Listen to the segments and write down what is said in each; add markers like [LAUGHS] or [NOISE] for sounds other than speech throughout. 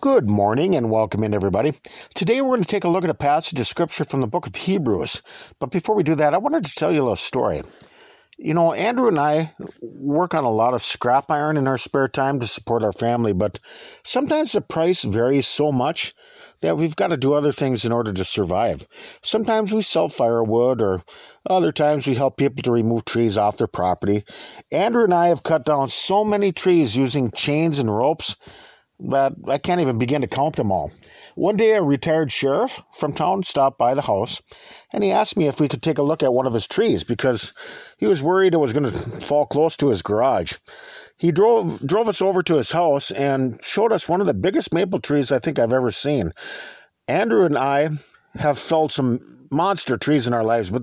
Good morning and welcome in, everybody. Today we're going to take a look at a passage of scripture from the book of Hebrews. But before we do that, I wanted to tell you a little story. You know, Andrew and I work on a lot of scrap iron in our spare time to support our family, but sometimes the price varies so much that we've got to do other things in order to survive. Sometimes we sell firewood, or other times we help people to remove trees off their property. Andrew and I have cut down so many trees using chains and ropes but I can't even begin to count them all. One day, a retired sheriff from town stopped by the house and he asked me if we could take a look at one of his trees because he was worried it was going to fall close to his garage. He drove drove us over to his house and showed us one of the biggest maple trees I think I've ever seen. Andrew and I have felled some monster trees in our lives, but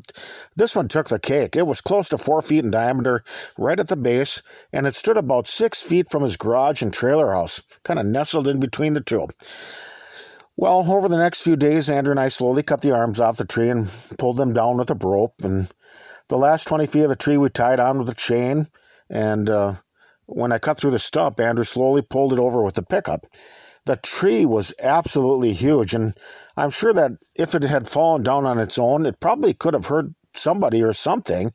this one took the cake. It was close to four feet in diameter, right at the base, and it stood about six feet from his garage and trailer house, kind of nestled in between the two. Well, over the next few days, Andrew and I slowly cut the arms off the tree and pulled them down with a rope. And the last 20 feet of the tree we tied on with a chain. And uh, when I cut through the stump, Andrew slowly pulled it over with the pickup. The tree was absolutely huge, and I'm sure that if it had fallen down on its own, it probably could have hurt somebody or something.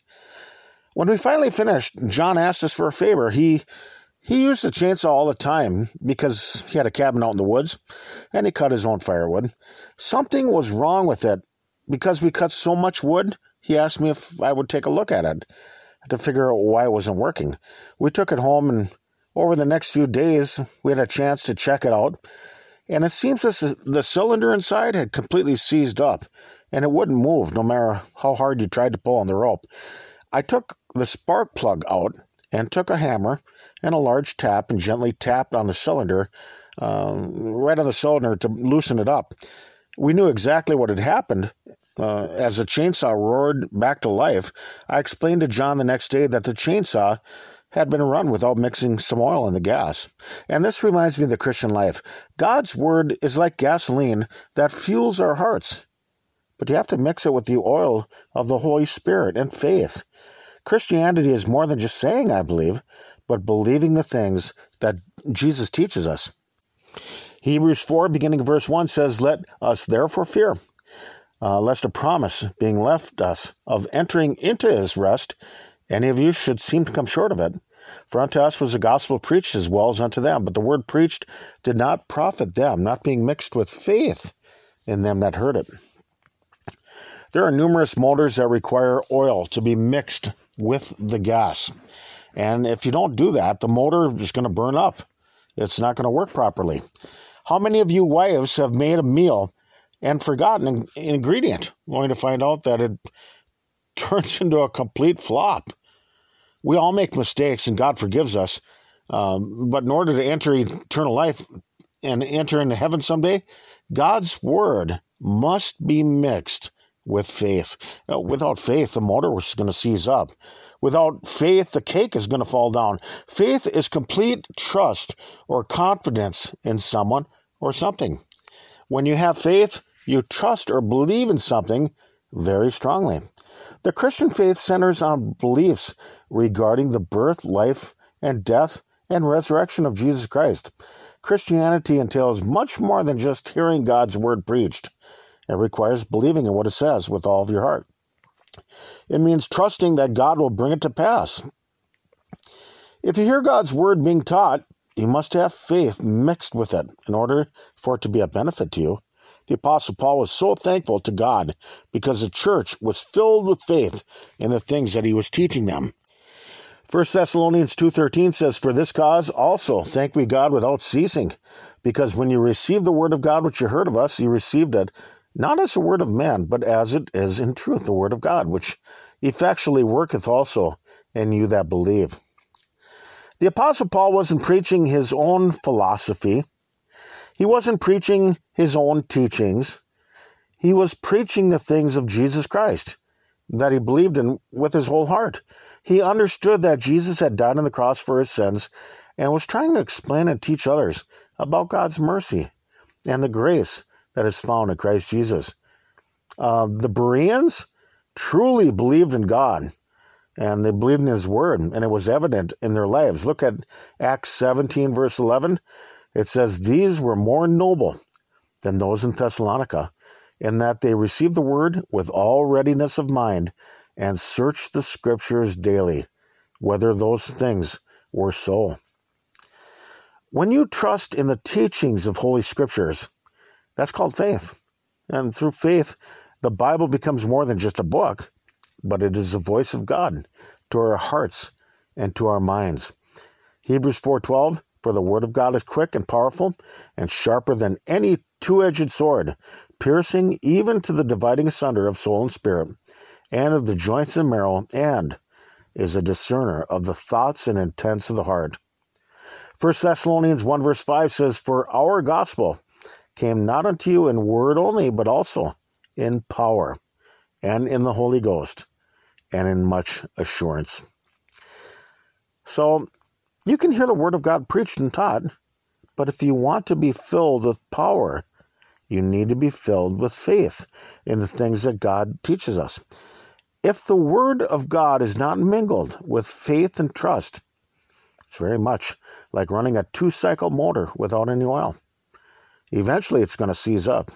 When we finally finished, John asked us for a favor. He he used the chainsaw all the time because he had a cabin out in the woods and he cut his own firewood. Something was wrong with it. Because we cut so much wood, he asked me if I would take a look at it to figure out why it wasn't working. We took it home and over the next few days, we had a chance to check it out, and it seems that the cylinder inside had completely seized up, and it wouldn't move no matter how hard you tried to pull on the rope. I took the spark plug out and took a hammer and a large tap and gently tapped on the cylinder, um, right on the cylinder to loosen it up. We knew exactly what had happened. Uh, as the chainsaw roared back to life, I explained to John the next day that the chainsaw had been run without mixing some oil in the gas. And this reminds me of the Christian life. God's word is like gasoline that fuels our hearts, but you have to mix it with the oil of the Holy Spirit and faith. Christianity is more than just saying, I believe, but believing the things that Jesus teaches us. Hebrews 4, beginning verse 1 says, Let us therefore fear, uh, lest a promise being left us of entering into his rest any of you should seem to come short of it. For unto us was the gospel preached as well as unto them, but the word preached did not profit them, not being mixed with faith in them that heard it. There are numerous motors that require oil to be mixed with the gas. And if you don't do that, the motor is going to burn up. It's not going to work properly. How many of you wives have made a meal and forgotten an ingredient, only to find out that it [LAUGHS] turns into a complete flop? We all make mistakes and God forgives us. Um, but in order to enter eternal life and enter into heaven someday, God's word must be mixed with faith. Uh, without faith, the motor is going to seize up. Without faith, the cake is going to fall down. Faith is complete trust or confidence in someone or something. When you have faith, you trust or believe in something very strongly. The Christian faith centers on beliefs regarding the birth, life, and death and resurrection of Jesus Christ. Christianity entails much more than just hearing God's word preached. It requires believing in what it says with all of your heart. It means trusting that God will bring it to pass. If you hear God's word being taught, you must have faith mixed with it in order for it to be a benefit to you. The Apostle Paul was so thankful to God because the church was filled with faith in the things that he was teaching them. 1 Thessalonians 2:13 says for this cause also thank we God without ceasing because when you received the word of God which you heard of us you received it not as a word of man but as it is in truth the word of God which effectually worketh also in you that believe. The apostle Paul wasn't preaching his own philosophy he wasn't preaching his own teachings. He was preaching the things of Jesus Christ that he believed in with his whole heart. He understood that Jesus had died on the cross for his sins and was trying to explain and teach others about God's mercy and the grace that is found in Christ Jesus. Uh, the Bereans truly believed in God and they believed in his word, and it was evident in their lives. Look at Acts 17, verse 11. It says, These were more noble than those in Thessalonica, in that they received the word with all readiness of mind and searched the scriptures daily, whether those things were so. When you trust in the teachings of Holy Scriptures, that's called faith. And through faith, the Bible becomes more than just a book, but it is the voice of God to our hearts and to our minds. Hebrews 4:12 For the word of God is quick and powerful and sharper than any two-edged sword, piercing even to the dividing asunder of soul and spirit, and of the joints and marrow, and is a discerner of the thoughts and intents of the heart. 1 Thessalonians 1 verse 5 says, For our gospel came not unto you in word only, but also in power, and in the Holy Ghost, and in much assurance. So you can hear the word of God preached and taught, but if you want to be filled with power, you need to be filled with faith in the things that God teaches us. If the word of God is not mingled with faith and trust, it's very much like running a two cycle motor without any oil. Eventually, it's going to seize up,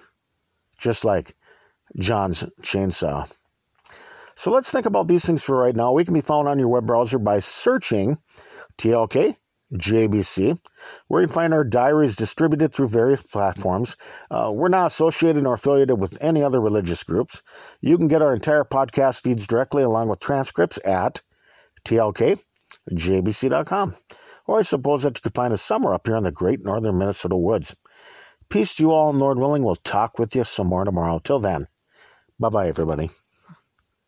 just like John's chainsaw. So let's think about these things for right now. We can be found on your web browser by searching TLK JBC, where you can find our diaries distributed through various platforms. Uh, we're not associated nor affiliated with any other religious groups. You can get our entire podcast feeds directly along with transcripts at TLK jbc.com. Or I suppose that you could find us somewhere up here in the great northern Minnesota woods. Peace to you all, and Lord willing, we'll talk with you some more tomorrow. Till then, bye bye, everybody.